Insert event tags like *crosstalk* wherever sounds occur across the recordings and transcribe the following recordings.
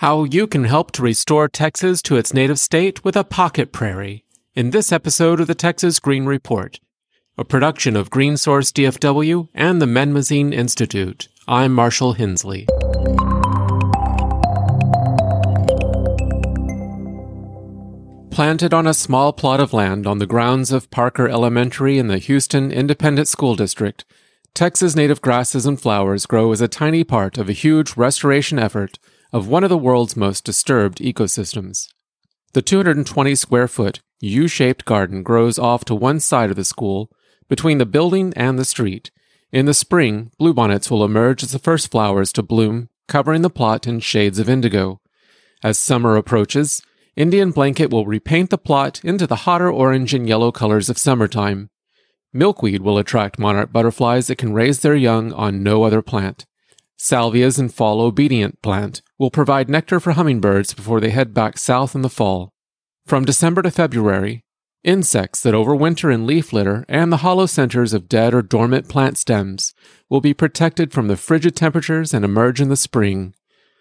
How you can help to restore Texas to its native state with a pocket prairie in this episode of the Texas Green Report, a production of Green Source DFW and the Menmazine Institute. I'm Marshall Hinsley. Planted on a small plot of land on the grounds of Parker Elementary in the Houston Independent School District, Texas native grasses and flowers grow as a tiny part of a huge restoration effort of one of the world's most disturbed ecosystems. The 220 square foot, U shaped garden grows off to one side of the school, between the building and the street. In the spring, bluebonnets will emerge as the first flowers to bloom, covering the plot in shades of indigo. As summer approaches, Indian blanket will repaint the plot into the hotter orange and yellow colors of summertime. Milkweed will attract monarch butterflies that can raise their young on no other plant. Salvias and fall obedient plant will provide nectar for hummingbirds before they head back south in the fall. From December to February, insects that overwinter in leaf litter and the hollow centers of dead or dormant plant stems will be protected from the frigid temperatures and emerge in the spring.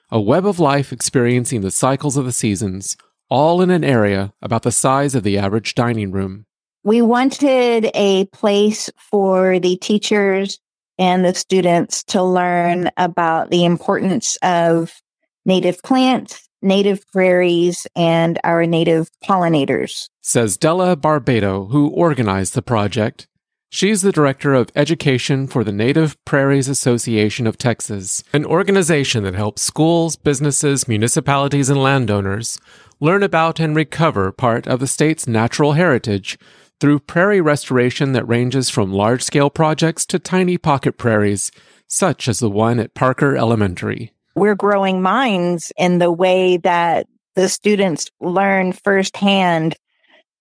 A web of life experiencing the cycles of the seasons, all in an area about the size of the average dining room. We wanted a place for the teachers and the students to learn about the importance of native plants, native prairies, and our native pollinators. Says Della Barbado, who organized the project. She's the director of education for the Native Prairies Association of Texas, an organization that helps schools, businesses, municipalities, and landowners learn about and recover part of the state's natural heritage through prairie restoration that ranges from large scale projects to tiny pocket prairies, such as the one at Parker Elementary. We're growing minds in the way that the students learn firsthand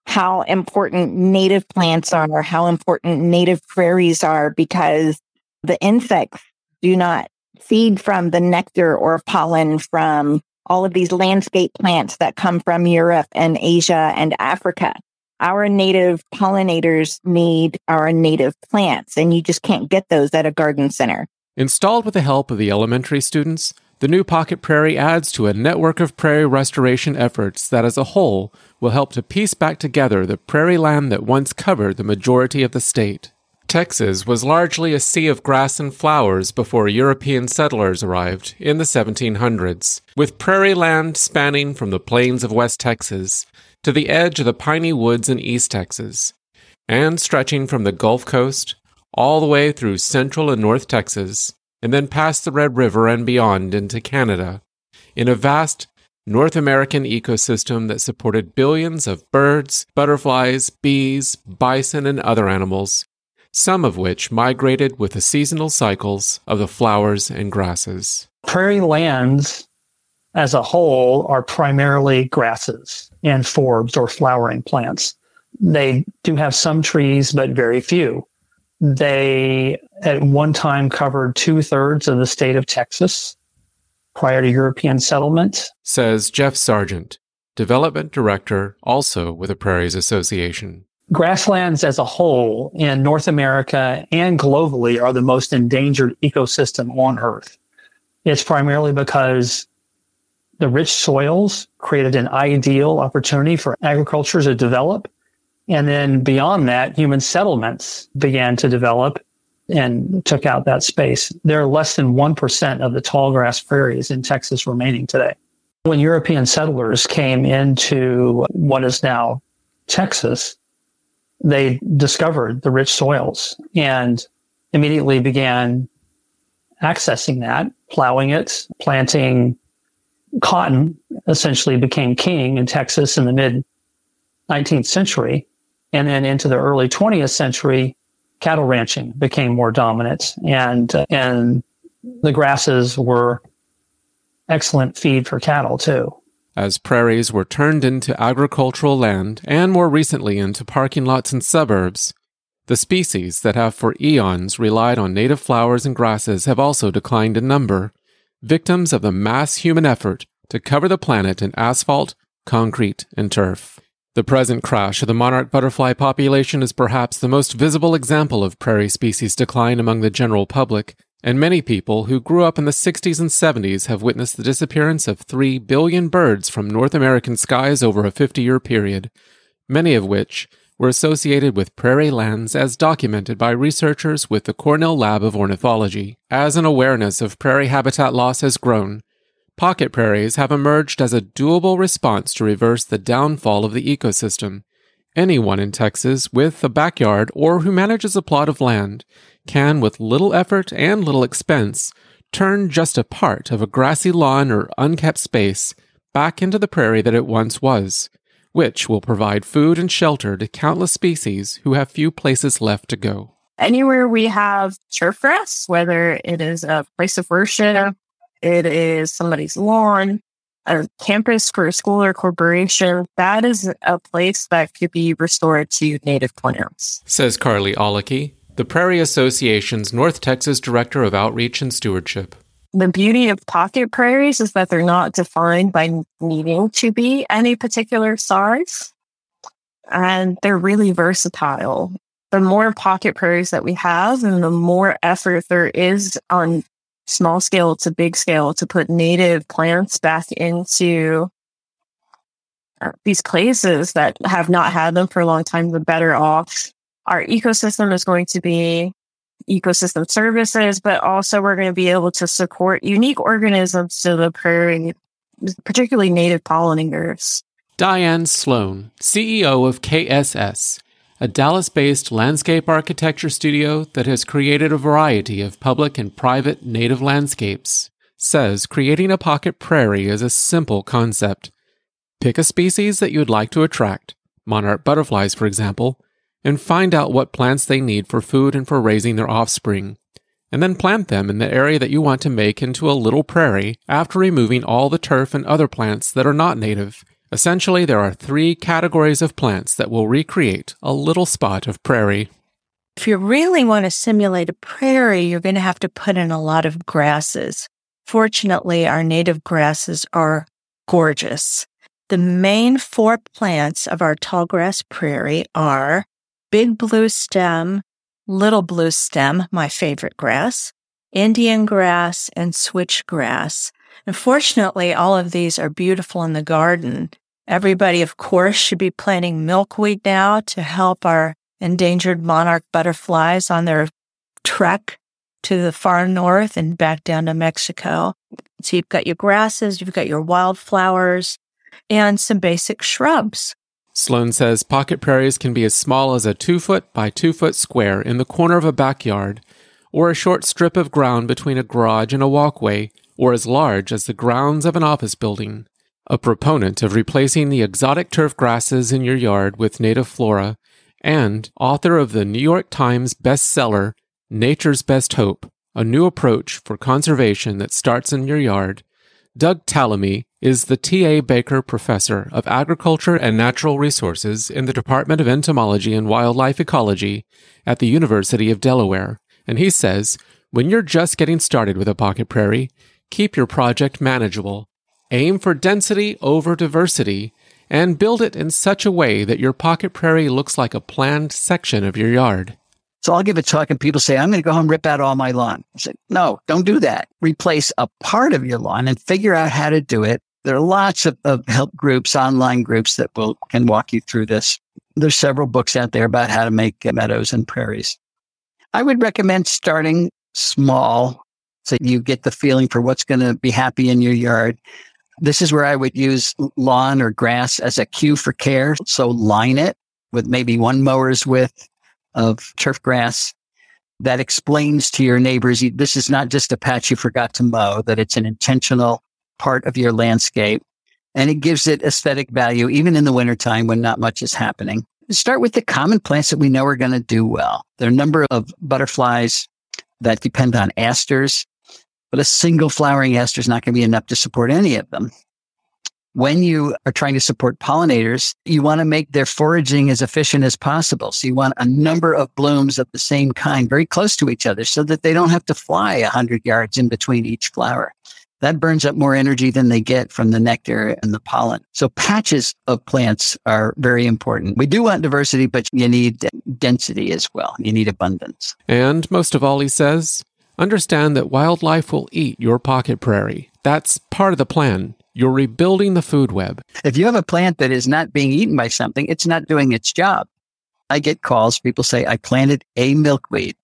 how important native plants are, or how important native prairies are, because the insects do not feed from the nectar or pollen from all of these landscape plants that come from Europe and Asia and Africa our native pollinators need our native plants, and you just can't get those at a garden center. Installed with the help of the elementary students, the new Pocket Prairie adds to a network of prairie restoration efforts that, as a whole, will help to piece back together the prairie land that once covered the majority of the state. Texas was largely a sea of grass and flowers before European settlers arrived in the 1700s, with prairie land spanning from the plains of West Texas to the edge of the piney woods in East Texas, and stretching from the Gulf Coast all the way through central and north Texas, and then past the Red River and beyond into Canada, in a vast North American ecosystem that supported billions of birds, butterflies, bees, bison, and other animals, some of which migrated with the seasonal cycles of the flowers and grasses. Prairie lands as a whole are primarily grasses and forbs or flowering plants. They do have some trees, but very few. They at one time covered two thirds of the state of Texas prior to European settlement. Says Jeff Sargent, development director also with the Prairies Association. Grasslands as a whole in North America and globally are the most endangered ecosystem on Earth. It's primarily because the rich soils created an ideal opportunity for agriculture to develop. And then beyond that, human settlements began to develop and took out that space. There are less than 1% of the tall grass prairies in Texas remaining today. When European settlers came into what is now Texas, they discovered the rich soils and immediately began accessing that, plowing it, planting cotton essentially became king in Texas in the mid 19th century. And then into the early 20th century, cattle ranching became more dominant and, uh, and the grasses were excellent feed for cattle too. As prairies were turned into agricultural land and more recently into parking lots and suburbs, the species that have for eons relied on native flowers and grasses have also declined in number victims of the mass human effort to cover the planet in asphalt, concrete, and turf. The present crash of the monarch butterfly population is perhaps the most visible example of prairie species decline among the general public, And many people who grew up in the 60s and 70s have witnessed the disappearance of 3 billion birds from North American skies over a 50 year period, many of which were associated with prairie lands as documented by researchers with the Cornell Lab of Ornithology. As an awareness of prairie habitat loss has grown, pocket prairies have emerged as a doable response to reverse the downfall of the ecosystem. Anyone in Texas with a backyard or who manages a plot of land can, with little effort and little expense, turn just a part of a grassy lawn or unkept space back into the prairie that it once was which will provide food and shelter to countless species who have few places left to go. Anywhere we have turf grass, whether it is a place of worship, it is somebody's lawn, a campus for a school or corporation, that is a place that could be restored to native plants. Says Carly Olicky, the Prairie Association's North Texas Director of Outreach and Stewardship the beauty of pocket prairies is that they're not defined by needing to be any particular size. And they're really versatile. The more pocket prairies that we have and the more effort there is on small scale to big scale to put native plants back into uh, these places that have not had them for a long time, the better off our ecosystem is going to be ecosystem services, but also we're going to be able to support unique organisms to the prairie, particularly native pollinators. Diane Sloan, CEO of KSS, a Dallas based landscape architecture studio that has created a variety of public and private native landscapes, says creating a pocket prairie is a simple concept. Pick a species that you'd like to attract, monarch butterflies, for example, and find out what plants they need for food and for raising their offspring, and then plant them in the area that you want to make into a little prairie after removing all the turf and other plants that are not native. Essentially, there are three categories of plants that will recreate a little spot of prairie. If you really want to simulate a prairie, you're going to have to put in a lot of grasses. Fortunately, our native grasses are gorgeous. The main four plants of our tallgrass prairie are big blue stem, little blue stem, my favorite grass, Indian grass, and switchgrass. Unfortunately, all of these are beautiful in the garden. Everybody, of course, should be planting milkweed now to help our endangered monarch butterflies on their trek to the far north and back down to Mexico. So you've got your grasses, you've got your wildflowers, and some basic shrubs. Sloan says pocket prairies can be as small as a two foot by two foot square in the corner of a backyard, or a short strip of ground between a garage and a walkway, or as large as the grounds of an office building. A proponent of replacing the exotic turf grasses in your yard with native flora, and author of the New York Times bestseller, Nature's Best Hope, a new approach for conservation that starts in your yard, Doug Tallamy is the T.A. Baker Professor of Agriculture and Natural Resources in the Department of Entomology and Wildlife Ecology at the University of Delaware. And he says, when you're just getting started with a pocket prairie, keep your project manageable. Aim for density over diversity and build it in such a way that your pocket prairie looks like a planned section of your yard. So I'll give a talk and people say, I'm going to go home rip out all my lawn. I say, no, don't do that. Replace a part of your lawn and figure out how to do it. There are lots of, of help groups, online groups that will can walk you through this. There's several books out there about how to make meadows and prairies. I would recommend starting small so you get the feeling for what's going to be happy in your yard. This is where I would use lawn or grass as a cue for care. So line it with maybe one mower's width of turf grass that explains to your neighbors this is not just a patch you forgot to mow, that it's an intentional part of your landscape. And it gives it aesthetic value, even in the wintertime when not much is happening. Start with the common plants that we know are going to do well. There are a number of butterflies that depend on asters, but a single flowering aster is not going to be enough to support any of them when you are trying to support pollinators, you want to make their foraging as efficient as possible. So you want a number of blooms of the same kind very close to each other so that they don't have to fly a hundred yards in between each flower. That burns up more energy than they get from the nectar and the pollen. So patches of plants are very important. We do want diversity, but you need density as well. You need abundance. And most of all, he says, Understand that wildlife will eat your pocket prairie. That's part of the plan. You're rebuilding the food web. If you have a plant that is not being eaten by something, it's not doing its job. I get calls. People say, I planted a milkweed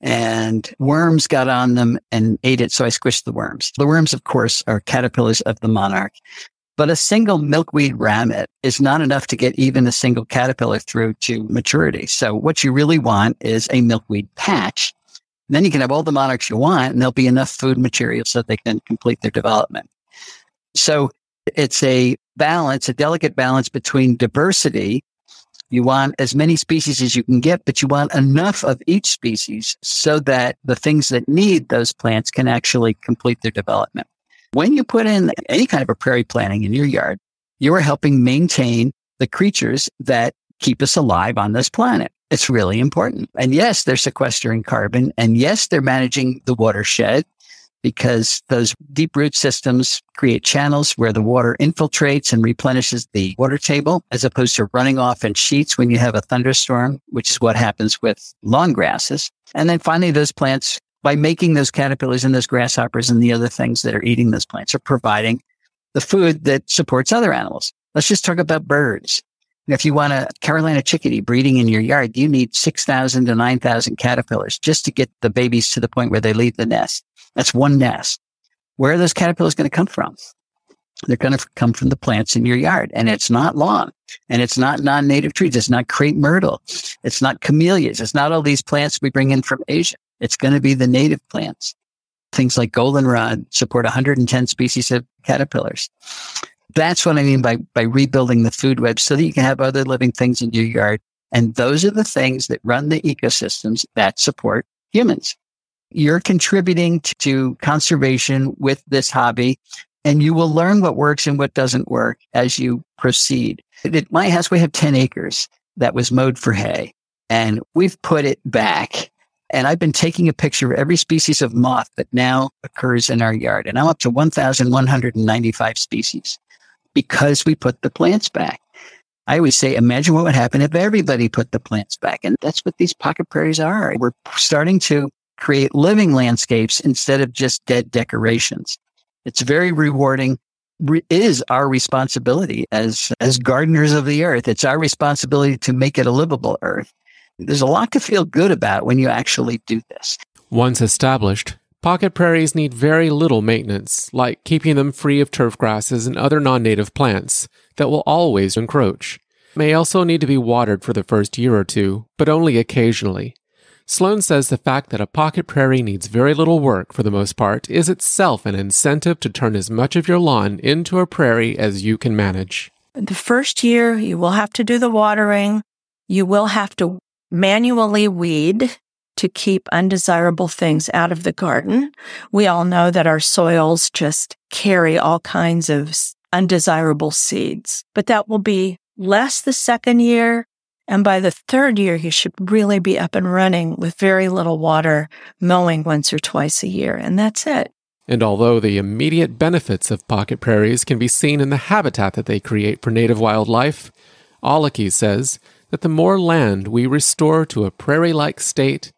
and worms got on them and ate it. So I squished the worms. The worms, of course, are caterpillars of the monarch. But a single milkweed ramet is not enough to get even a single caterpillar through to maturity. So what you really want is a milkweed patch. And then you can have all the monarchs you want and there'll be enough food material so they can complete their development. So it's a balance, a delicate balance between diversity you want as many species as you can get, but you want enough of each species so that the things that need those plants can actually complete their development. When you put in any kind of a prairie planting in your yard, you are helping maintain the creatures that keep us alive on this planet. It's really important. And yes, they're sequestering carbon. And yes, they're managing the watershed because those deep root systems create channels where the water infiltrates and replenishes the water table as opposed to running off in sheets when you have a thunderstorm, which is what happens with lawn grasses. And then finally, those plants, by making those caterpillars and those grasshoppers and the other things that are eating those plants are providing the food that supports other animals. Let's just talk about birds. If you want a Carolina chickadee breeding in your yard, you need 6,000 to 9,000 caterpillars just to get the babies to the point where they leave the nest. That's one nest. Where are those caterpillars going to come from? They're going to come from the plants in your yard. And it's not lawn and it's not non-native trees. It's not crepe myrtle. It's not camellias. It's not all these plants we bring in from Asia. It's going to be the native plants. Things like goldenrod support 110 species of caterpillars. That's what I mean by, by rebuilding the food web so that you can have other living things in your yard. And those are the things that run the ecosystems that support humans. You're contributing to conservation with this hobby and you will learn what works and what doesn't work as you proceed. At my house, we have 10 acres that was mowed for hay and we've put it back. And I've been taking a picture of every species of moth that now occurs in our yard. And I'm up to 1,195 species because we put the plants back. I always say, imagine what would happen if everybody put the plants back. And that's what these pocket prairies are. We're starting to create living landscapes instead of just dead decorations. It's very rewarding. It is our responsibility as, as gardeners of the earth. It's our responsibility to make it a livable earth. There's a lot to feel good about when you actually do this. Once established, pocket prairies need very little maintenance, like keeping them free of turf grasses and other non native plants that will always encroach. May also need to be watered for the first year or two, but only occasionally. Sloan says the fact that a pocket prairie needs very little work for the most part is itself an incentive to turn as much of your lawn into a prairie as you can manage. The first year, you will have to do the watering. You will have to manually weed to keep undesirable things out of the garden. We all know that our soils just carry all kinds of undesirable seeds, but that will be less the second year and by the third year, you should really be up and running with very little water, mowing once or twice a year. And that's it. And although the immediate benefits of pocket prairies can be seen in the habitat that they create for native wildlife, Aleki says that the more land we restore to a prairie like state,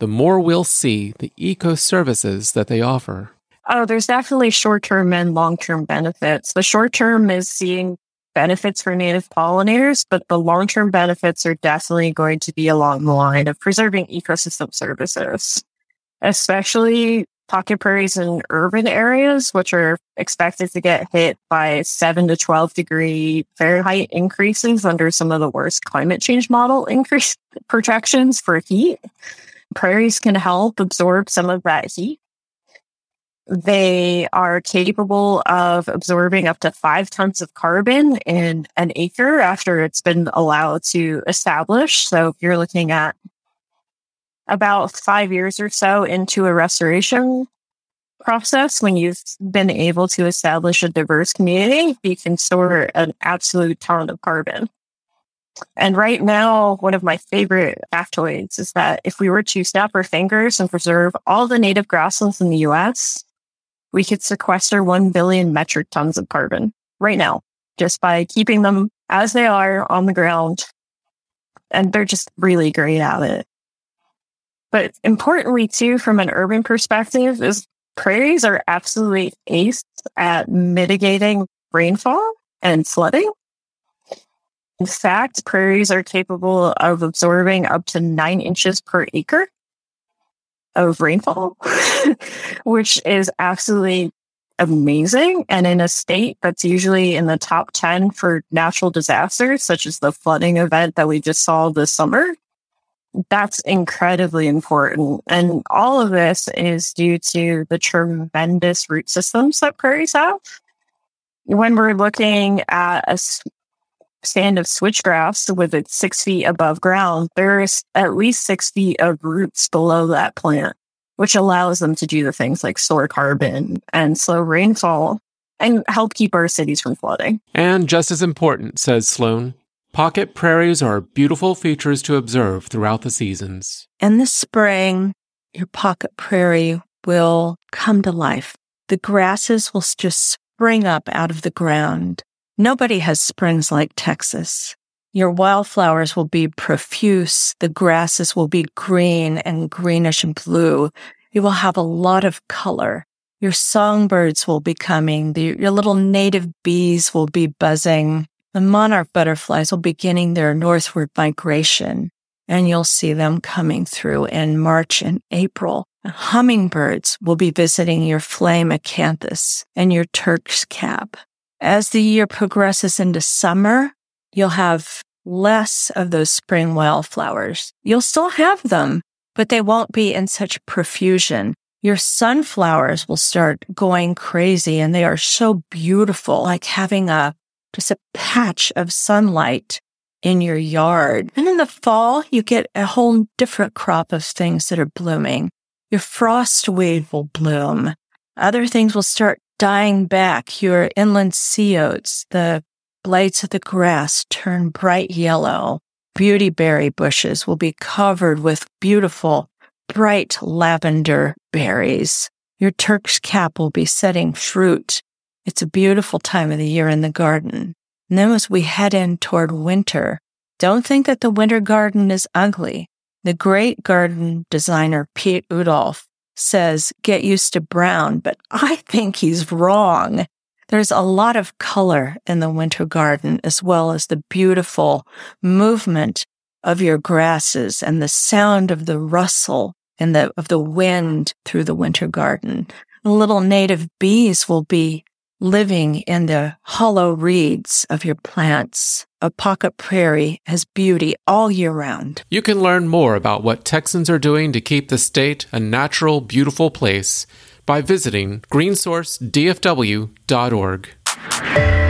the more we'll see the eco services that they offer. Oh, there's definitely short term and long term benefits. The short term is seeing benefits for native pollinators, but the long term benefits are definitely going to be along the line of preserving ecosystem services, especially pocket prairies in urban areas, which are expected to get hit by 7 to 12 degree Fahrenheit increases under some of the worst climate change model increase *laughs* projections for heat. Prairies can help absorb some of that heat they are capable of absorbing up to five tons of carbon in an acre after it's been allowed to establish. So if you're looking at about five years or so into a restoration process, when you've been able to establish a diverse community, you can store an absolute ton of carbon. And right now, one of my favorite factoids is that if we were to snap our fingers and preserve all the native grasslands in the US, we could sequester 1 billion metric tons of carbon right now just by keeping them as they are on the ground. And they're just really great at it. But importantly, too, from an urban perspective, is prairies are absolutely ace at mitigating rainfall and flooding. In fact, prairies are capable of absorbing up to nine inches per acre of rainfall, *laughs* which is absolutely amazing. And in a state that's usually in the top 10 for natural disasters, such as the flooding event that we just saw this summer, that's incredibly important. And all of this is due to the tremendous root systems that prairies have. When we're looking at a stand of switchgrass with it six feet above ground, there's at least six feet of roots below that plant, which allows them to do the things like store carbon and slow rainfall and help keep our cities from flooding. And just as important, says Sloan, pocket prairies are beautiful features to observe throughout the seasons. In the spring, your pocket prairie will come to life. The grasses will just spring up out of the ground. Nobody has springs like Texas. Your wildflowers will be profuse. The grasses will be green and greenish and blue. You will have a lot of color. Your songbirds will be coming. The, your little native bees will be buzzing. The monarch butterflies will be beginning their northward migration and you'll see them coming through in March and April. Hummingbirds will be visiting your flame acanthus and your Turk's cap. As the year progresses into summer, you'll have less of those spring wildflowers. You'll still have them, but they won't be in such profusion. Your sunflowers will start going crazy and they are so beautiful, like having a, just a patch of sunlight in your yard. And in the fall, you get a whole different crop of things that are blooming. Your frostweed will bloom. Other things will start dying back, your inland sea oats, the blades of the grass turn bright yellow. Beautyberry bushes will be covered with beautiful, bright lavender berries. Your Turk's cap will be setting fruit. It's a beautiful time of the year in the garden. And then as we head in toward winter, don't think that the winter garden is ugly. The great garden designer Piet Oudolf says get used to brown, but *laughs* I think he's wrong. There's a lot of color in the winter garden as well as the beautiful movement of your grasses and the sound of the rustle and the, of the wind through the winter garden. Little native bees will be living in the hollow reeds of your plants. A pocket prairie has beauty all year round. You can learn more about what Texans are doing to keep the state a natural, beautiful place by visiting greensourcedfw.org.